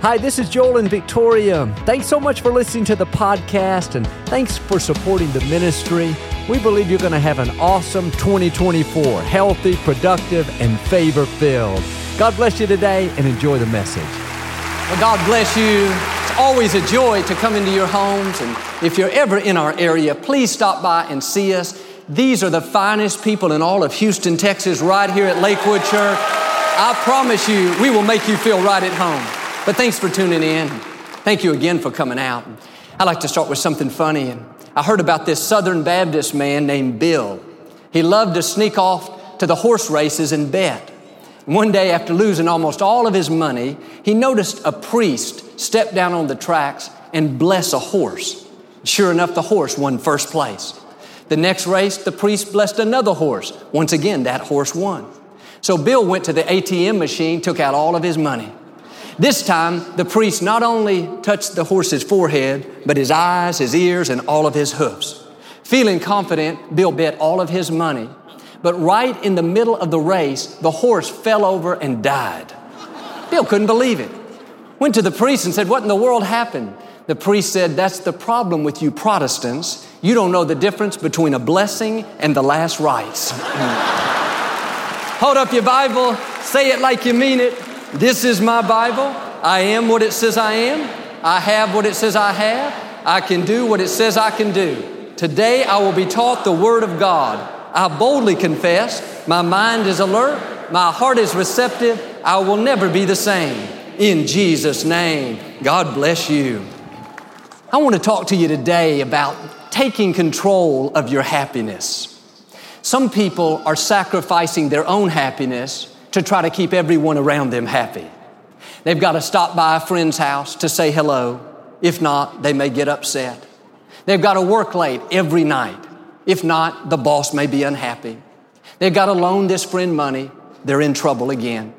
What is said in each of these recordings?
Hi, this is Joel and Victoria. Thanks so much for listening to the podcast and thanks for supporting the ministry. We believe you're going to have an awesome 2024, healthy, productive, and favor filled. God bless you today and enjoy the message. Well, God bless you. It's always a joy to come into your homes. And if you're ever in our area, please stop by and see us. These are the finest people in all of Houston, Texas, right here at Lakewood Church. I promise you, we will make you feel right at home. But thanks for tuning in. Thank you again for coming out. I like to start with something funny. I heard about this Southern Baptist man named Bill. He loved to sneak off to the horse races and bet. One day, after losing almost all of his money, he noticed a priest step down on the tracks and bless a horse. Sure enough, the horse won first place. The next race, the priest blessed another horse. Once again, that horse won. So Bill went to the ATM machine, took out all of his money. This time, the priest not only touched the horse's forehead, but his eyes, his ears, and all of his hoofs. Feeling confident, Bill bet all of his money. But right in the middle of the race, the horse fell over and died. Bill couldn't believe it. Went to the priest and said, What in the world happened? The priest said, That's the problem with you Protestants. You don't know the difference between a blessing and the last rites. Hold up your Bible, say it like you mean it. This is my Bible. I am what it says I am. I have what it says I have. I can do what it says I can do. Today I will be taught the Word of God. I boldly confess, my mind is alert, my heart is receptive, I will never be the same. In Jesus' name, God bless you. I want to talk to you today about taking control of your happiness. Some people are sacrificing their own happiness to try to keep everyone around them happy. They've got to stop by a friend's house to say hello. If not, they may get upset. They've got to work late every night. If not, the boss may be unhappy. They've got to loan this friend money. They're in trouble again.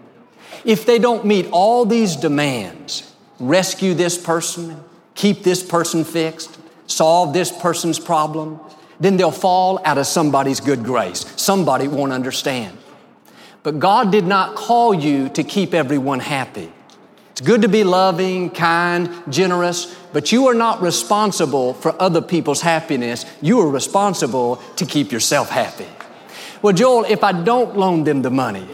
If they don't meet all these demands, rescue this person, keep this person fixed, solve this person's problem, then they'll fall out of somebody's good grace. Somebody won't understand. But God did not call you to keep everyone happy. It's good to be loving, kind, generous, but you are not responsible for other people's happiness. You are responsible to keep yourself happy. Well, Joel, if I don't loan them the money,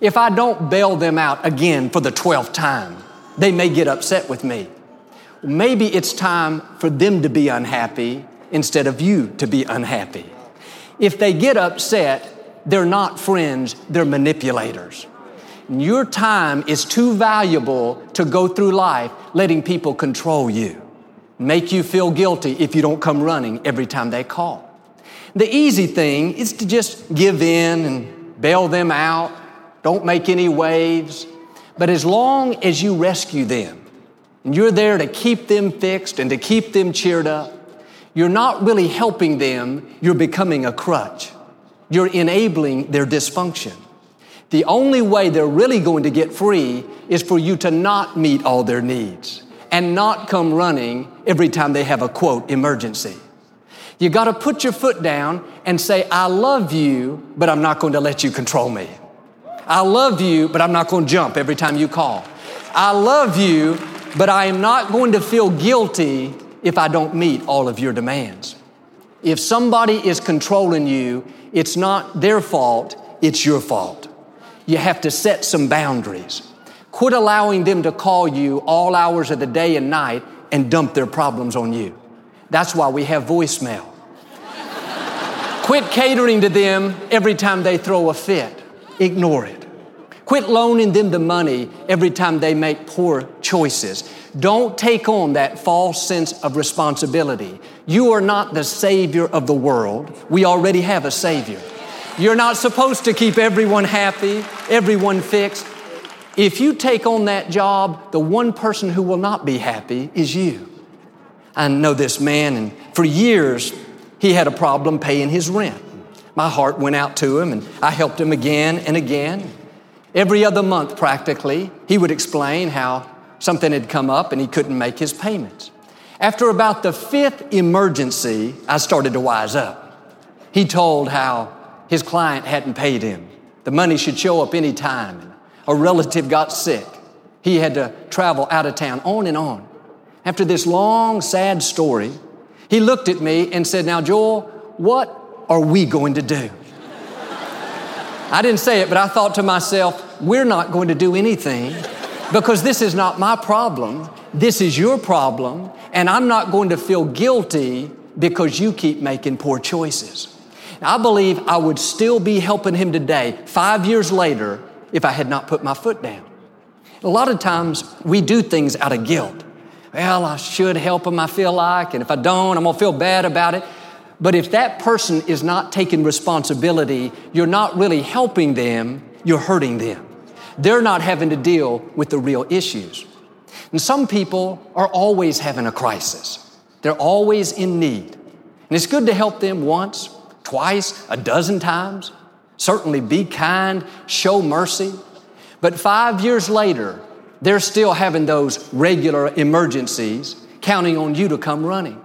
if I don't bail them out again for the 12th time, they may get upset with me. Maybe it's time for them to be unhappy instead of you to be unhappy. If they get upset, they're not friends, they're manipulators. Your time is too valuable to go through life letting people control you, make you feel guilty if you don't come running every time they call. The easy thing is to just give in and bail them out, don't make any waves. But as long as you rescue them and you're there to keep them fixed and to keep them cheered up, you're not really helping them, you're becoming a crutch. You're enabling their dysfunction. The only way they're really going to get free is for you to not meet all their needs and not come running every time they have a quote emergency. You got to put your foot down and say, I love you, but I'm not going to let you control me. I love you, but I'm not going to jump every time you call. I love you, but I am not going to feel guilty if I don't meet all of your demands. If somebody is controlling you, it's not their fault, it's your fault. You have to set some boundaries. Quit allowing them to call you all hours of the day and night and dump their problems on you. That's why we have voicemail. Quit catering to them every time they throw a fit. Ignore it. Quit loaning them the money every time they make poor choices. Don't take on that false sense of responsibility. You are not the Savior of the world. We already have a Savior. You're not supposed to keep everyone happy, everyone fixed. If you take on that job, the one person who will not be happy is you. I know this man, and for years he had a problem paying his rent. My heart went out to him, and I helped him again and again. Every other month, practically, he would explain how something had come up and he couldn't make his payments. After about the fifth emergency, I started to wise up. He told how his client hadn't paid him. The money should show up any time. A relative got sick. He had to travel out of town, on and on. After this long, sad story, he looked at me and said, Now, Joel, what are we going to do? I didn't say it, but I thought to myself, we're not going to do anything because this is not my problem. This is your problem, and I'm not going to feel guilty because you keep making poor choices. I believe I would still be helping him today, five years later, if I had not put my foot down. A lot of times we do things out of guilt. Well, I should help him, I feel like, and if I don't, I'm gonna feel bad about it. But if that person is not taking responsibility, you're not really helping them, you're hurting them. They're not having to deal with the real issues. And some people are always having a crisis. They're always in need. And it's good to help them once, twice, a dozen times. Certainly be kind, show mercy. But five years later, they're still having those regular emergencies, counting on you to come running.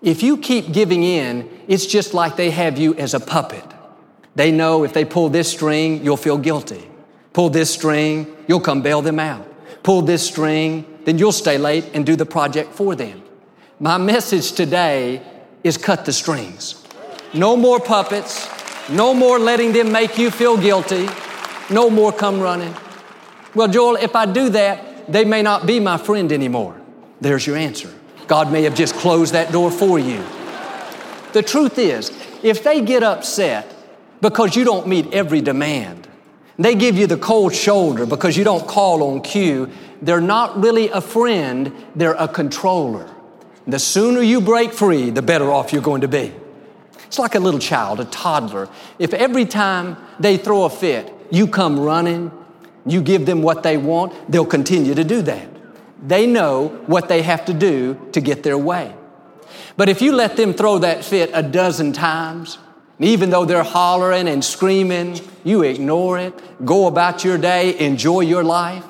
If you keep giving in, it's just like they have you as a puppet. They know if they pull this string, you'll feel guilty. Pull this string, you'll come bail them out. Pull this string, then you'll stay late and do the project for them. My message today is cut the strings. No more puppets. No more letting them make you feel guilty. No more come running. Well, Joel, if I do that, they may not be my friend anymore. There's your answer. God may have just closed that door for you. The truth is, if they get upset because you don't meet every demand, they give you the cold shoulder because you don't call on cue, they're not really a friend, they're a controller. The sooner you break free, the better off you're going to be. It's like a little child, a toddler. If every time they throw a fit, you come running, you give them what they want, they'll continue to do that. They know what they have to do to get their way. But if you let them throw that fit a dozen times, even though they're hollering and screaming, you ignore it, go about your day, enjoy your life.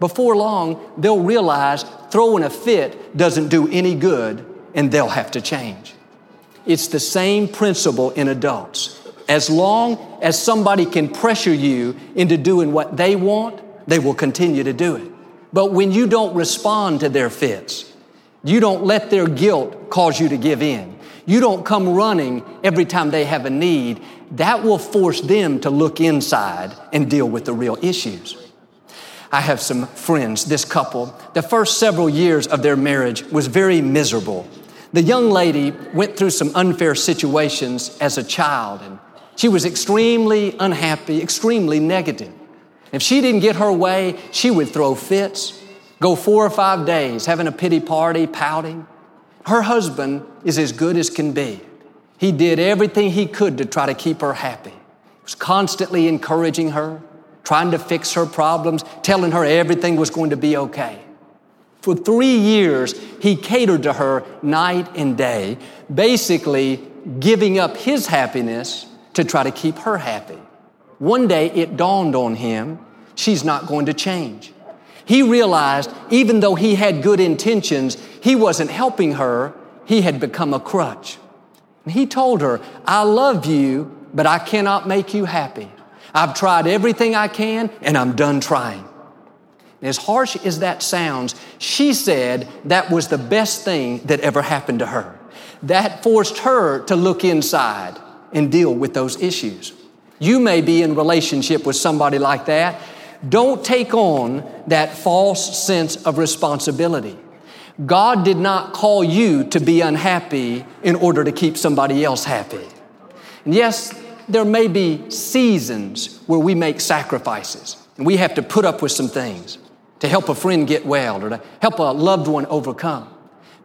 Before long, they'll realize throwing a fit doesn't do any good and they'll have to change. It's the same principle in adults. As long as somebody can pressure you into doing what they want, they will continue to do it. But when you don't respond to their fits, you don't let their guilt cause you to give in. You don't come running every time they have a need. That will force them to look inside and deal with the real issues. I have some friends, this couple, the first several years of their marriage was very miserable. The young lady went through some unfair situations as a child, and she was extremely unhappy, extremely negative. If she didn't get her way, she would throw fits, go four or five days having a pity party, pouting. Her husband is as good as can be. He did everything he could to try to keep her happy. He was constantly encouraging her, trying to fix her problems, telling her everything was going to be okay. For three years, he catered to her night and day, basically giving up his happiness to try to keep her happy. One day it dawned on him, she's not going to change. He realized even though he had good intentions, he wasn't helping her, he had become a crutch. And he told her, I love you, but I cannot make you happy. I've tried everything I can and I'm done trying. As harsh as that sounds, she said that was the best thing that ever happened to her. That forced her to look inside and deal with those issues. You may be in relationship with somebody like that. Don't take on that false sense of responsibility. God did not call you to be unhappy in order to keep somebody else happy. And yes, there may be seasons where we make sacrifices and we have to put up with some things to help a friend get well or to help a loved one overcome.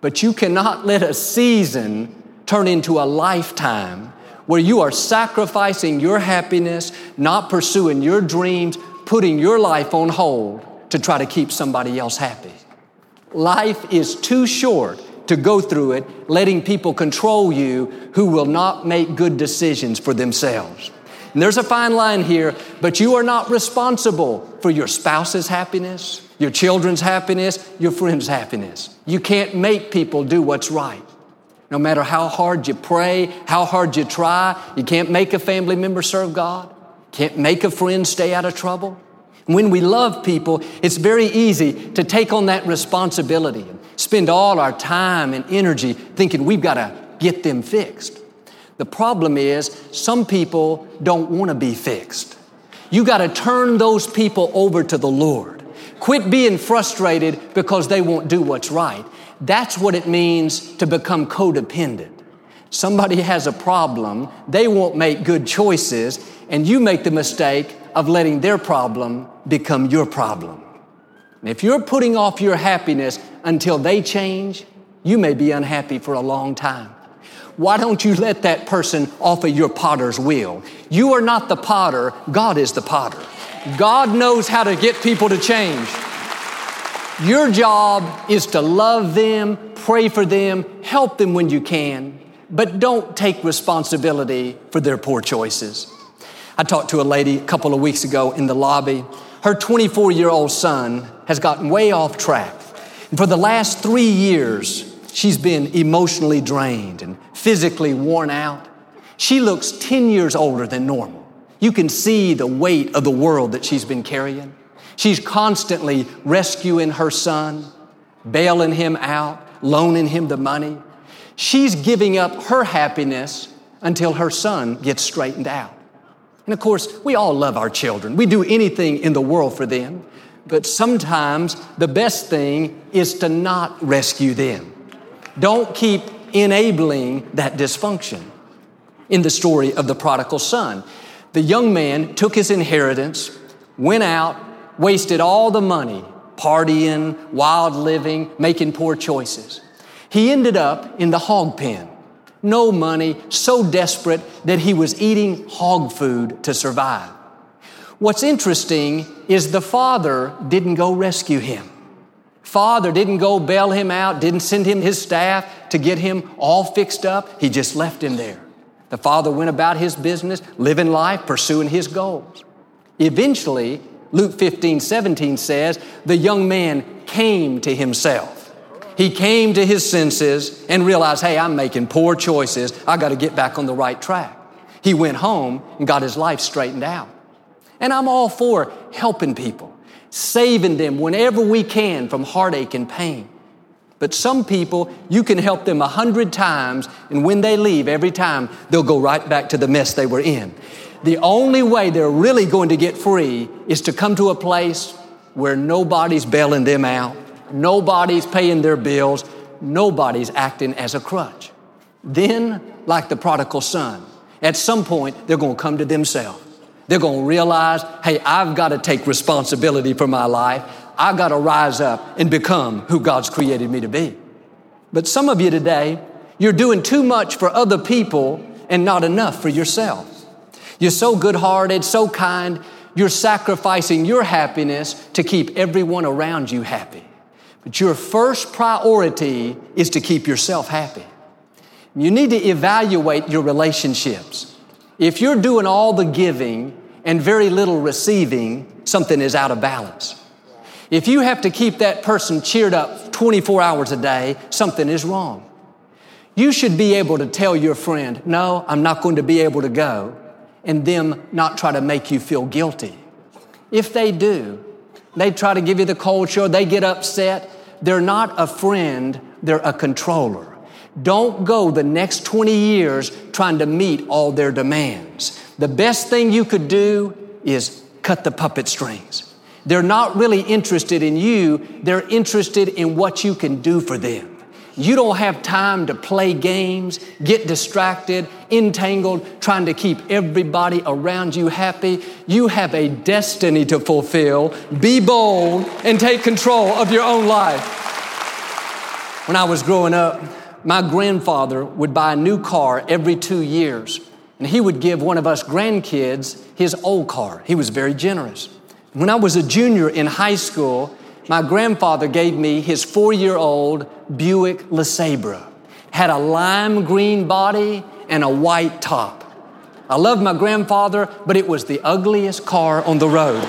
But you cannot let a season turn into a lifetime where you are sacrificing your happiness, not pursuing your dreams, putting your life on hold to try to keep somebody else happy. Life is too short to go through it letting people control you who will not make good decisions for themselves. And there's a fine line here, but you are not responsible for your spouse's happiness, your children's happiness, your friend's happiness. You can't make people do what's right. No matter how hard you pray, how hard you try, you can't make a family member serve God, can't make a friend stay out of trouble. When we love people, it's very easy to take on that responsibility and spend all our time and energy thinking we've got to get them fixed. The problem is some people don't want to be fixed. You got to turn those people over to the Lord. Quit being frustrated because they won't do what's right. That's what it means to become codependent. Somebody has a problem, they won't make good choices, and you make the mistake of letting their problem become your problem. And if you're putting off your happiness until they change, you may be unhappy for a long time. Why don't you let that person off of your potter's wheel? You are not the potter, God is the potter. God knows how to get people to change. Your job is to love them, pray for them, help them when you can, but don't take responsibility for their poor choices. I talked to a lady a couple of weeks ago in the lobby. Her 24 year old son has gotten way off track. And for the last three years, she's been emotionally drained and physically worn out. She looks 10 years older than normal. You can see the weight of the world that she's been carrying. She's constantly rescuing her son, bailing him out, loaning him the money. She's giving up her happiness until her son gets straightened out. And of course, we all love our children. We do anything in the world for them. But sometimes the best thing is to not rescue them. Don't keep enabling that dysfunction. In the story of the prodigal son, the young man took his inheritance, went out, wasted all the money partying, wild living, making poor choices. He ended up in the hog pen. No money, so desperate that he was eating hog food to survive. What's interesting is the father didn't go rescue him. Father didn't go bail him out, didn't send him his staff to get him all fixed up. He just left him there. The father went about his business, living life, pursuing his goals. Eventually, Luke 15, 17 says, the young man came to himself. He came to his senses and realized, hey, I'm making poor choices. I got to get back on the right track. He went home and got his life straightened out. And I'm all for helping people, saving them whenever we can from heartache and pain. But some people, you can help them a hundred times, and when they leave, every time, they'll go right back to the mess they were in. The only way they're really going to get free is to come to a place where nobody's bailing them out, nobody's paying their bills, nobody's acting as a crutch. Then, like the prodigal son, at some point, they're going to come to themselves. They're going to realize, hey, I've got to take responsibility for my life. I've got to rise up and become who God's created me to be. But some of you today, you're doing too much for other people and not enough for yourself. You're so good hearted, so kind. You're sacrificing your happiness to keep everyone around you happy. But your first priority is to keep yourself happy. You need to evaluate your relationships. If you're doing all the giving and very little receiving, something is out of balance. If you have to keep that person cheered up 24 hours a day, something is wrong. You should be able to tell your friend, no, I'm not going to be able to go, and them not try to make you feel guilty. If they do, they try to give you the cold shoulder, they get upset, they're not a friend, they're a controller. Don't go the next 20 years trying to meet all their demands. The best thing you could do is cut the puppet strings. They're not really interested in you, they're interested in what you can do for them. You don't have time to play games, get distracted, entangled, trying to keep everybody around you happy. You have a destiny to fulfill. Be bold and take control of your own life. When I was growing up, my grandfather would buy a new car every two years, and he would give one of us grandkids his old car. He was very generous. When I was a junior in high school, my grandfather gave me his four year old Buick LeSabre. Had a lime green body and a white top. I loved my grandfather, but it was the ugliest car on the road.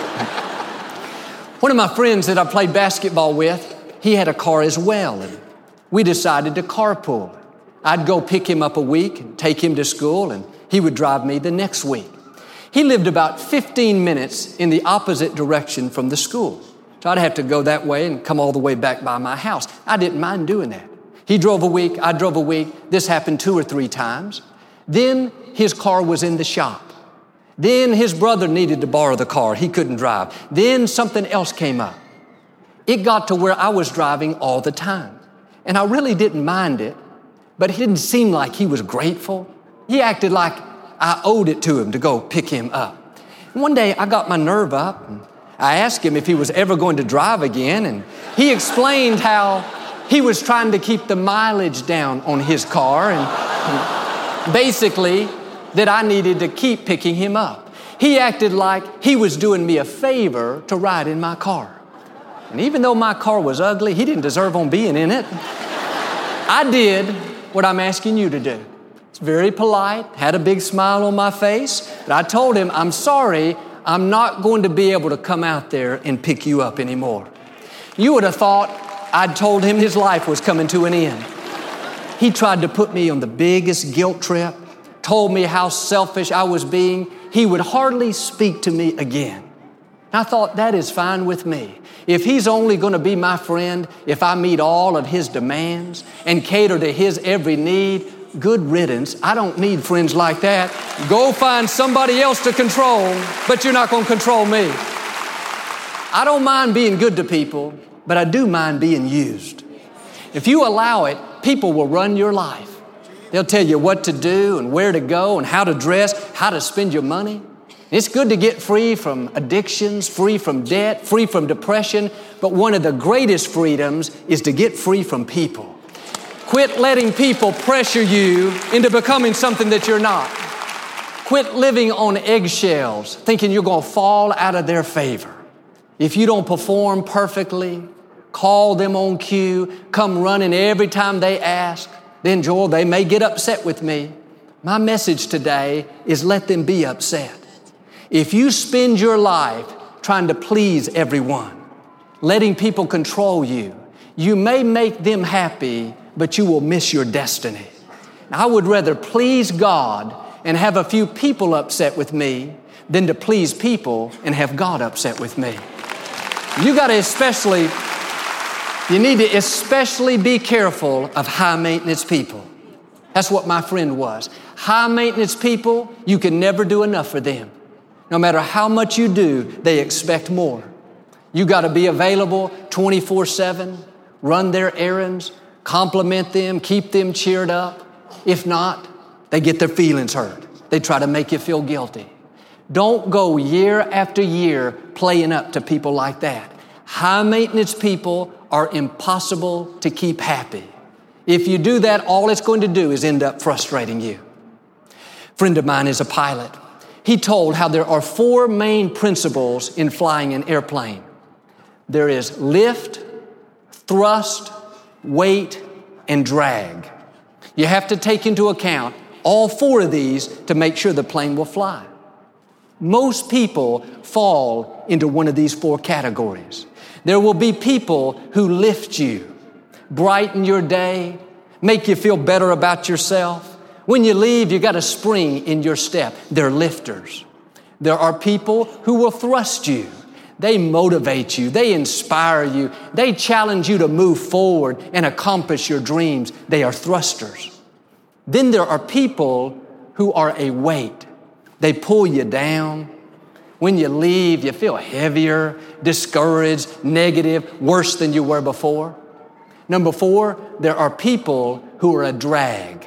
One of my friends that I played basketball with, he had a car as well, and we decided to carpool. I'd go pick him up a week and take him to school, and he would drive me the next week. He lived about 15 minutes in the opposite direction from the school. So I'd have to go that way and come all the way back by my house. I didn't mind doing that. He drove a week, I drove a week. This happened two or three times. Then his car was in the shop. Then his brother needed to borrow the car. He couldn't drive. Then something else came up. It got to where I was driving all the time. And I really didn't mind it, but it didn't seem like he was grateful. He acted like I owed it to him to go pick him up. One day I got my nerve up I asked him if he was ever going to drive again, and he explained how he was trying to keep the mileage down on his car and, basically that I needed to keep picking him up. He acted like he was doing me a favor to ride in my car. And even though my car was ugly, he didn't deserve on being in it. I did what I'm asking you to do. It's very polite, had a big smile on my face, but I told him, I'm sorry, I'm not going to be able to come out there and pick you up anymore. You would have thought I'd told him his life was coming to an end. He tried to put me on the biggest guilt trip, told me how selfish I was being. He would hardly speak to me again. I thought that is fine with me. If he's only going to be my friend, if I meet all of his demands and cater to his every need, good riddance. I don't need friends like that. Go find somebody else to control, but you're not going to control me. I don't mind being good to people, but I do mind being used. If you allow it, people will run your life. They'll tell you what to do and where to go and how to dress, how to spend your money. It's good to get free from addictions, free from debt, free from depression, but one of the greatest freedoms is to get free from people. Quit letting people pressure you into becoming something that you're not. Quit living on eggshells, thinking you're going to fall out of their favor. If you don't perform perfectly, call them on cue, come running every time they ask, then Joel, they may get upset with me. My message today is let them be upset. If you spend your life trying to please everyone, letting people control you, you may make them happy, but you will miss your destiny. I would rather please God and have a few people upset with me than to please people and have God upset with me. You got to especially, you need to especially be careful of high maintenance people. That's what my friend was. High maintenance people, you can never do enough for them. No matter how much you do, they expect more. You got to be available 24 7, run their errands, compliment them, keep them cheered up. If not, they get their feelings hurt. They try to make you feel guilty. Don't go year after year playing up to people like that. High maintenance people are impossible to keep happy. If you do that, all it's going to do is end up frustrating you. A friend of mine is a pilot. He told how there are four main principles in flying an airplane. There is lift, thrust, weight, and drag. You have to take into account all four of these to make sure the plane will fly. Most people fall into one of these four categories. There will be people who lift you, brighten your day, make you feel better about yourself. When you leave, you got a spring in your step. They're lifters. There are people who will thrust you. They motivate you. They inspire you. They challenge you to move forward and accomplish your dreams. They are thrusters. Then there are people who are a weight. They pull you down. When you leave, you feel heavier, discouraged, negative, worse than you were before. Number four, there are people who are a drag.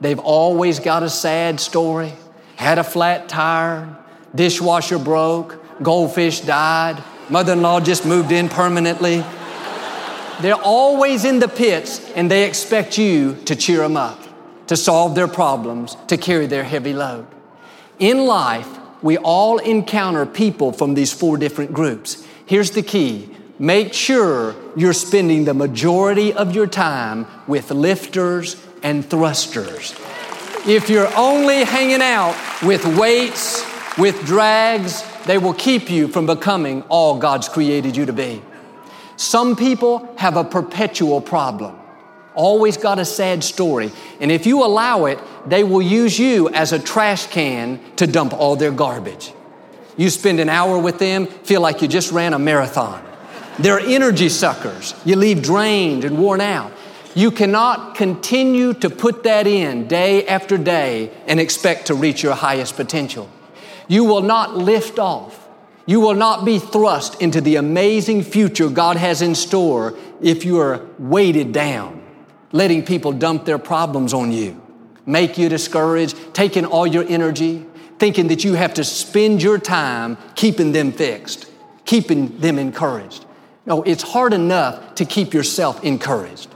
They've always got a sad story, had a flat tire, dishwasher broke, goldfish died, mother in law just moved in permanently. They're always in the pits and they expect you to cheer them up, to solve their problems, to carry their heavy load. In life, we all encounter people from these four different groups. Here's the key make sure you're spending the majority of your time with lifters and thrusters. If you're only hanging out with weights, with drags, they will keep you from becoming all God's created you to be. Some people have a perpetual problem, always got a sad story. And if you allow it, they will use you as a trash can to dump all their garbage. You spend an hour with them, feel like you just ran a marathon. They're energy suckers. You leave drained and worn out. You cannot continue to put that in day after day and expect to reach your highest potential. You will not lift off. You will not be thrust into the amazing future God has in store if you are weighted down, letting people dump their problems on you, make you discouraged, taking all your energy, thinking that you have to spend your time keeping them fixed, keeping them encouraged. No, it's hard enough to keep yourself encouraged.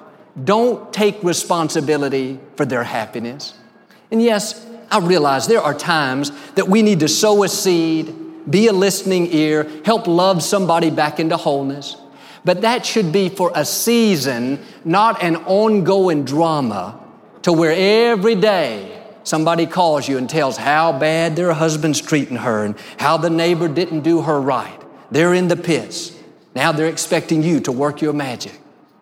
Don't take responsibility for their happiness. And yes, I realize there are times that we need to sow a seed, be a listening ear, help love somebody back into wholeness. But that should be for a season, not an ongoing drama to where every day somebody calls you and tells how bad their husband's treating her and how the neighbor didn't do her right. They're in the pits. Now they're expecting you to work your magic.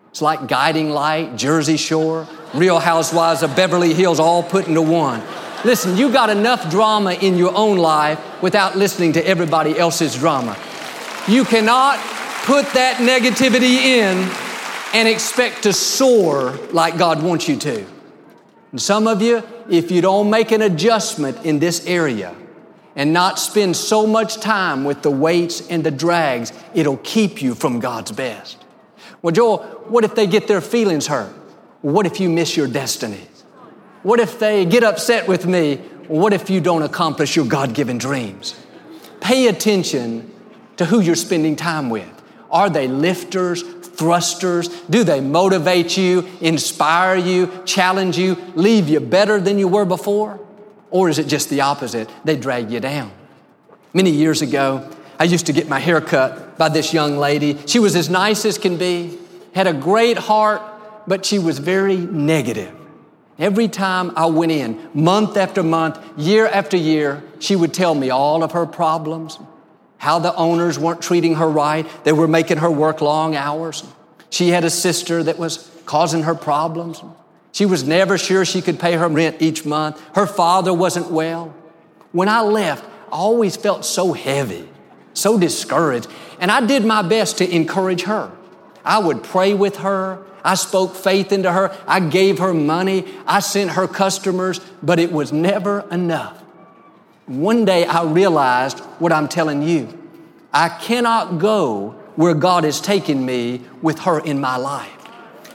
It's like Guiding Light, Jersey Shore, Real Housewives of Beverly Hills all put into one. Listen, you got enough drama in your own life without listening to everybody else's drama. You cannot put that negativity in and expect to soar like God wants you to. And some of you, if you don't make an adjustment in this area and not spend so much time with the weights and the drags, it'll keep you from God's best. Well, Joel, what if they get their feelings hurt? What if you miss your destiny? What if they get upset with me? What if you don't accomplish your God given dreams? Pay attention to who you're spending time with. Are they lifters, thrusters? Do they motivate you, inspire you, challenge you, leave you better than you were before? Or is it just the opposite? They drag you down. Many years ago, I used to get my hair cut by this young lady. She was as nice as can be, had a great heart, but she was very negative. Every time I went in, month after month, year after year, she would tell me all of her problems, how the owners weren't treating her right. They were making her work long hours. She had a sister that was causing her problems. She was never sure she could pay her rent each month. Her father wasn't well. When I left, I always felt so heavy, so discouraged, and I did my best to encourage her. I would pray with her. I spoke faith into her. I gave her money. I sent her customers, but it was never enough. One day I realized what I'm telling you. I cannot go where God has taken me with her in my life.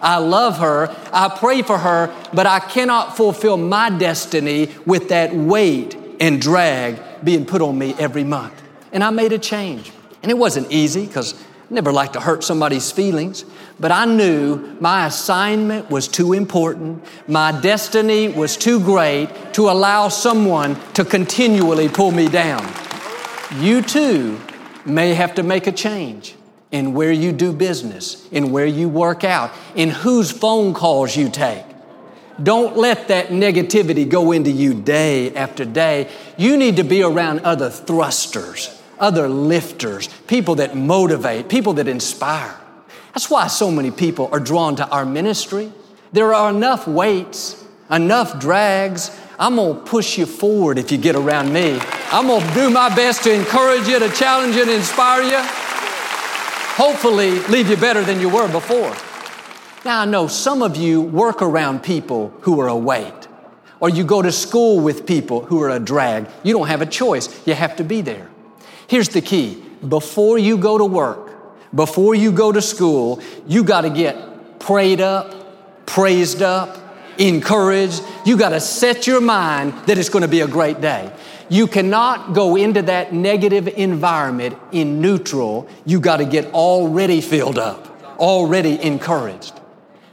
I love her. I pray for her, but I cannot fulfill my destiny with that weight and drag being put on me every month. And I made a change. And it wasn't easy because Never like to hurt somebody's feelings, but I knew my assignment was too important. My destiny was too great to allow someone to continually pull me down. You too may have to make a change in where you do business, in where you work out, in whose phone calls you take. Don't let that negativity go into you day after day. You need to be around other thrusters, other lifters, people that motivate, people that inspire. That's why so many people are drawn to our ministry. There are enough weights, enough drags. I'm gonna push you forward if you get around me. I'm gonna do my best to encourage you, to challenge you, to inspire you. Hopefully, leave you better than you were before. Now, I know some of you work around people who are a weight, or you go to school with people who are a drag. You don't have a choice, you have to be there. Here's the key before you go to work, before you go to school, you got to get prayed up, praised up, encouraged. You got to set your mind that it's going to be a great day. You cannot go into that negative environment in neutral. You got to get already filled up, already encouraged.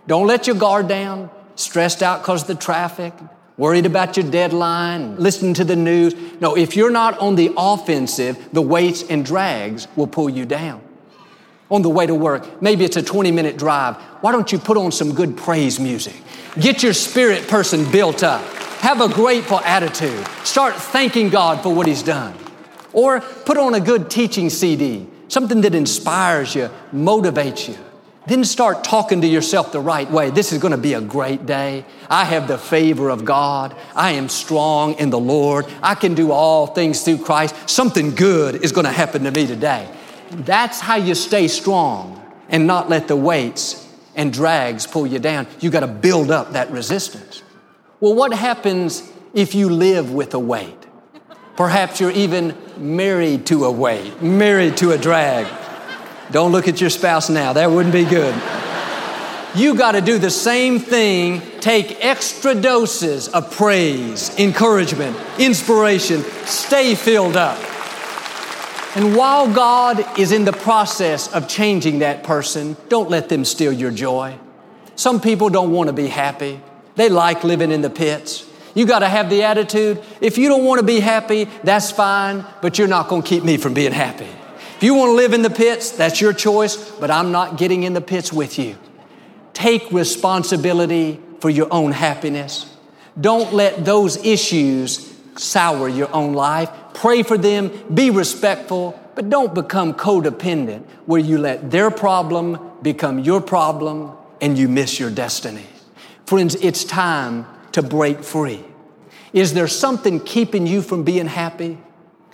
Don't let your guard down, stressed out because of the traffic, worried about your deadline, listening to the news. No, if you're not on the offensive, the weights and drags will pull you down. On the way to work, maybe it's a 20 minute drive. Why don't you put on some good praise music? Get your spirit person built up. Have a grateful attitude. Start thanking God for what He's done. Or put on a good teaching CD, something that inspires you, motivates you. Then start talking to yourself the right way. This is going to be a great day. I have the favor of God. I am strong in the Lord. I can do all things through Christ. Something good is going to happen to me today. That's how you stay strong and not let the weights and drags pull you down. You got to build up that resistance. Well, what happens if you live with a weight? Perhaps you're even married to a weight, married to a drag. Don't look at your spouse now, that wouldn't be good. You got to do the same thing. Take extra doses of praise, encouragement, inspiration. Stay filled up. And while God is in the process of changing that person, don't let them steal your joy. Some people don't want to be happy. They like living in the pits. You got to have the attitude if you don't want to be happy, that's fine, but you're not going to keep me from being happy. If you want to live in the pits, that's your choice, but I'm not getting in the pits with you. Take responsibility for your own happiness. Don't let those issues sour your own life. Pray for them, be respectful, but don't become codependent where you let their problem become your problem and you miss your destiny. Friends, it's time to break free. Is there something keeping you from being happy?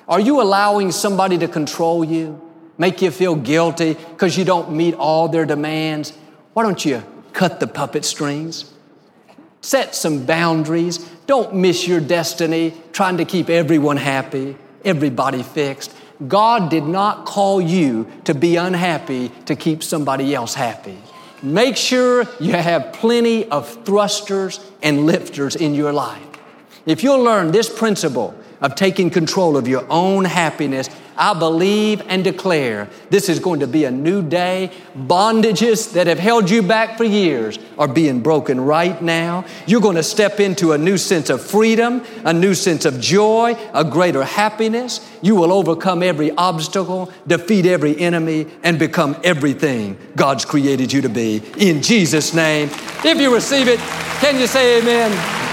Are you allowing somebody to control you, make you feel guilty because you don't meet all their demands? Why don't you cut the puppet strings? Set some boundaries. Don't miss your destiny trying to keep everyone happy, everybody fixed. God did not call you to be unhappy to keep somebody else happy. Make sure you have plenty of thrusters and lifters in your life. If you'll learn this principle, of taking control of your own happiness, I believe and declare this is going to be a new day. Bondages that have held you back for years are being broken right now. You're going to step into a new sense of freedom, a new sense of joy, a greater happiness. You will overcome every obstacle, defeat every enemy, and become everything God's created you to be. In Jesus' name. If you receive it, can you say amen?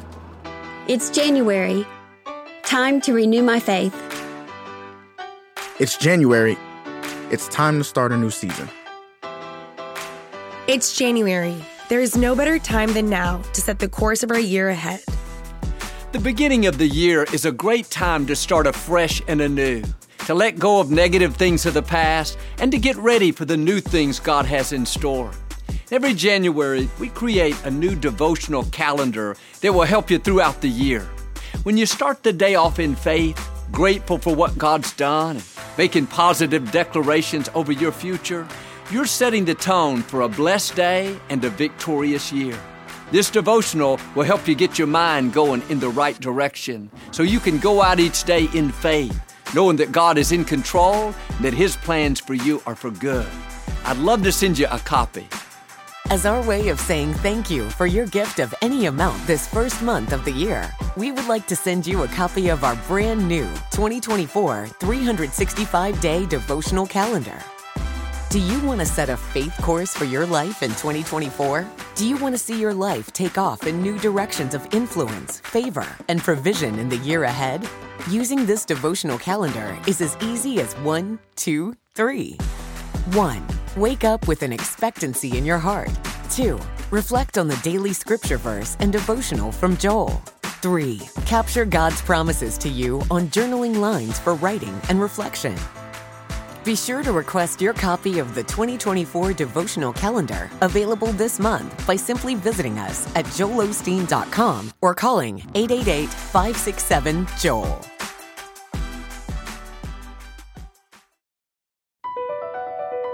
It's January. Time to renew my faith. It's January. It's time to start a new season. It's January. There is no better time than now to set the course of our year ahead. The beginning of the year is a great time to start afresh and anew, to let go of negative things of the past, and to get ready for the new things God has in store. Every January, we create a new devotional calendar that will help you throughout the year. When you start the day off in faith, grateful for what God's done, and making positive declarations over your future, you're setting the tone for a blessed day and a victorious year. This devotional will help you get your mind going in the right direction so you can go out each day in faith, knowing that God is in control and that His plans for you are for good. I'd love to send you a copy. As our way of saying thank you for your gift of any amount this first month of the year, we would like to send you a copy of our brand new 2024 365 day devotional calendar. Do you want to set a faith course for your life in 2024? Do you want to see your life take off in new directions of influence, favor, and provision in the year ahead? Using this devotional calendar is as easy as one, two, three. One, wake up with an expectancy in your heart. Two, reflect on the daily scripture verse and devotional from Joel. Three, capture God's promises to you on journaling lines for writing and reflection. Be sure to request your copy of the 2024 devotional calendar available this month by simply visiting us at joelosteen.com or calling 888 567 Joel.